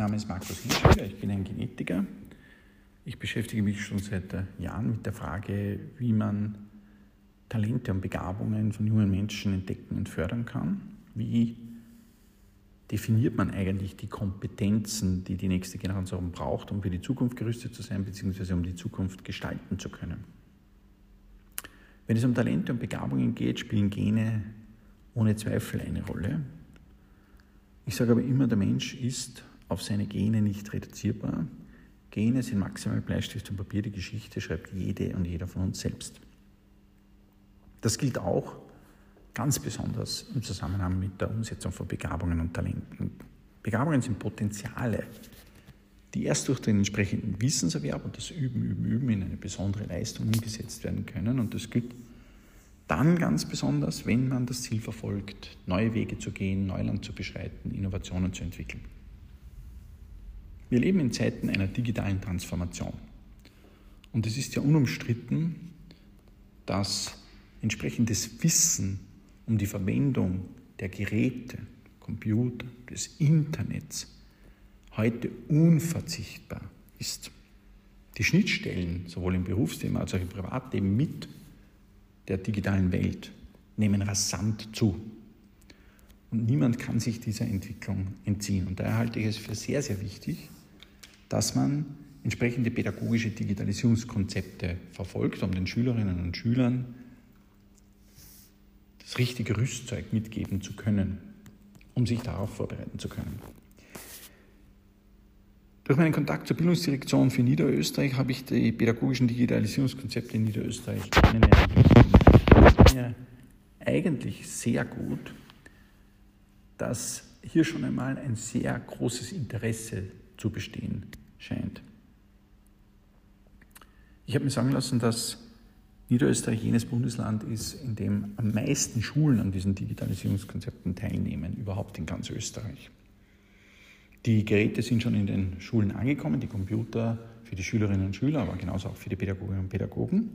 Name ist Markus Hinschwiger, ich bin ein Genetiker. Ich beschäftige mich schon seit Jahren mit der Frage, wie man Talente und Begabungen von jungen Menschen entdecken und fördern kann. Wie definiert man eigentlich die Kompetenzen, die die nächste Generation braucht, um für die Zukunft gerüstet zu sein, beziehungsweise um die Zukunft gestalten zu können. Wenn es um Talente und Begabungen geht, spielen Gene ohne Zweifel eine Rolle. Ich sage aber immer, der Mensch ist auf seine Gene nicht reduzierbar. Gene sind maximal Bleistift und Papier, die Geschichte schreibt jede und jeder von uns selbst. Das gilt auch ganz besonders im Zusammenhang mit der Umsetzung von Begabungen und Talenten. Begabungen sind Potenziale, die erst durch den entsprechenden Wissenserwerb und das Üben, Üben, Üben in eine besondere Leistung umgesetzt werden können. Und das gilt dann ganz besonders, wenn man das Ziel verfolgt, neue Wege zu gehen, Neuland zu beschreiten, Innovationen zu entwickeln. Wir leben in Zeiten einer digitalen Transformation. Und es ist ja unumstritten, dass entsprechendes Wissen um die Verwendung der Geräte, Computer, des Internets heute unverzichtbar ist. Die Schnittstellen sowohl im Berufsleben als auch im Privatleben mit der digitalen Welt nehmen rasant zu. Und niemand kann sich dieser Entwicklung entziehen. Und daher halte ich es für sehr, sehr wichtig, dass man entsprechende pädagogische Digitalisierungskonzepte verfolgt, um den Schülerinnen und Schülern das richtige Rüstzeug mitgeben zu können, um sich darauf vorbereiten zu können. Durch meinen Kontakt zur Bildungsdirektion für Niederösterreich habe ich die pädagogischen Digitalisierungskonzepte in Niederösterreich kennenlernen. Es mir eigentlich sehr gut, dass hier schon einmal ein sehr großes Interesse zu bestehen scheint. Ich habe mir sagen lassen, dass Niederösterreich jenes Bundesland ist, in dem am meisten Schulen an diesen Digitalisierungskonzepten teilnehmen, überhaupt in ganz Österreich. Die Geräte sind schon in den Schulen angekommen, die Computer für die Schülerinnen und Schüler, aber genauso auch für die Pädagoginnen und Pädagogen.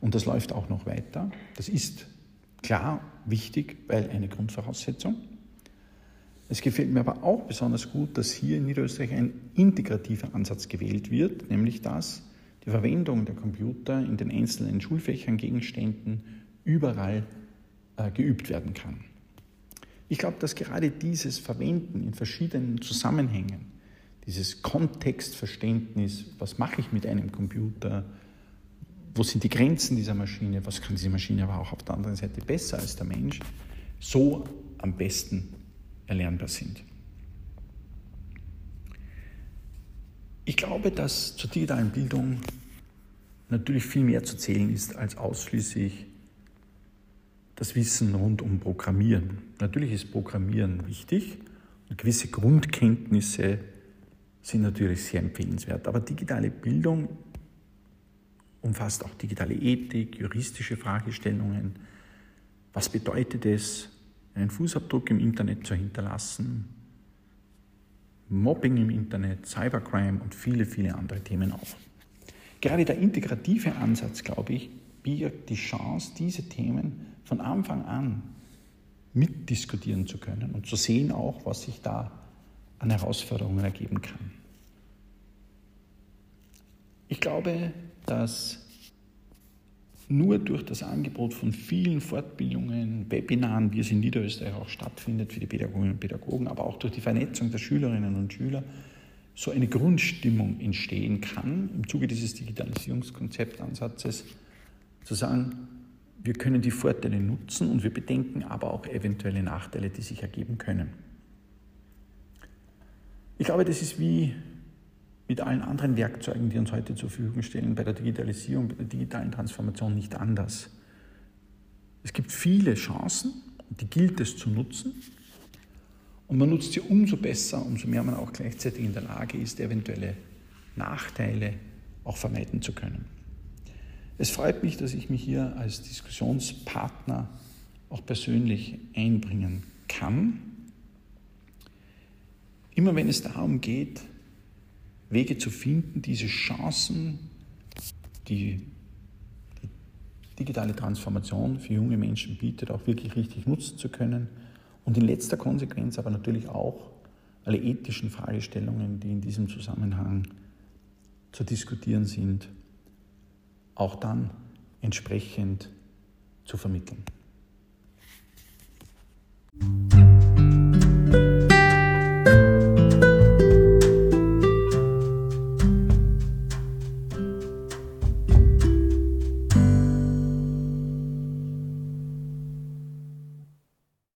Und das läuft auch noch weiter. Das ist klar wichtig, weil eine Grundvoraussetzung. Es gefällt mir aber auch besonders gut, dass hier in Niederösterreich ein integrativer Ansatz gewählt wird, nämlich dass die Verwendung der Computer in den einzelnen Schulfächern, Gegenständen überall äh, geübt werden kann. Ich glaube, dass gerade dieses Verwenden in verschiedenen Zusammenhängen, dieses Kontextverständnis, was mache ich mit einem Computer, wo sind die Grenzen dieser Maschine, was kann diese Maschine aber auch auf der anderen Seite besser als der Mensch, so am besten erlernbar sind. Ich glaube, dass zur digitalen Bildung natürlich viel mehr zu zählen ist als ausschließlich das Wissen rund um Programmieren. Natürlich ist Programmieren wichtig und gewisse Grundkenntnisse sind natürlich sehr empfehlenswert. Aber digitale Bildung umfasst auch digitale Ethik, juristische Fragestellungen. Was bedeutet es, einen Fußabdruck im Internet zu hinterlassen? Mobbing im Internet, Cybercrime und viele, viele andere Themen auch. Gerade der integrative Ansatz, glaube ich, birgt die Chance, diese Themen von Anfang an mitdiskutieren zu können und zu sehen auch, was sich da an Herausforderungen ergeben kann. Ich glaube, dass nur durch das Angebot von vielen Fortbildungen, Webinaren, wie es in Niederösterreich auch stattfindet für die Pädagoginnen und Pädagogen, aber auch durch die Vernetzung der Schülerinnen und Schüler, so eine Grundstimmung entstehen kann, im Zuge dieses Digitalisierungskonzeptansatzes, zu sagen, wir können die Vorteile nutzen und wir bedenken aber auch eventuelle Nachteile, die sich ergeben können. Ich glaube, das ist wie mit allen anderen Werkzeugen, die uns heute zur Verfügung stellen, bei der Digitalisierung, bei der digitalen Transformation nicht anders. Es gibt viele Chancen, die gilt es zu nutzen. Und man nutzt sie umso besser, umso mehr man auch gleichzeitig in der Lage ist, eventuelle Nachteile auch vermeiden zu können. Es freut mich, dass ich mich hier als Diskussionspartner auch persönlich einbringen kann. Immer wenn es darum geht, Wege zu finden, diese Chancen, die die digitale Transformation für junge Menschen bietet, auch wirklich richtig nutzen zu können und in letzter Konsequenz aber natürlich auch alle ethischen Fragestellungen, die in diesem Zusammenhang zu diskutieren sind, auch dann entsprechend zu vermitteln.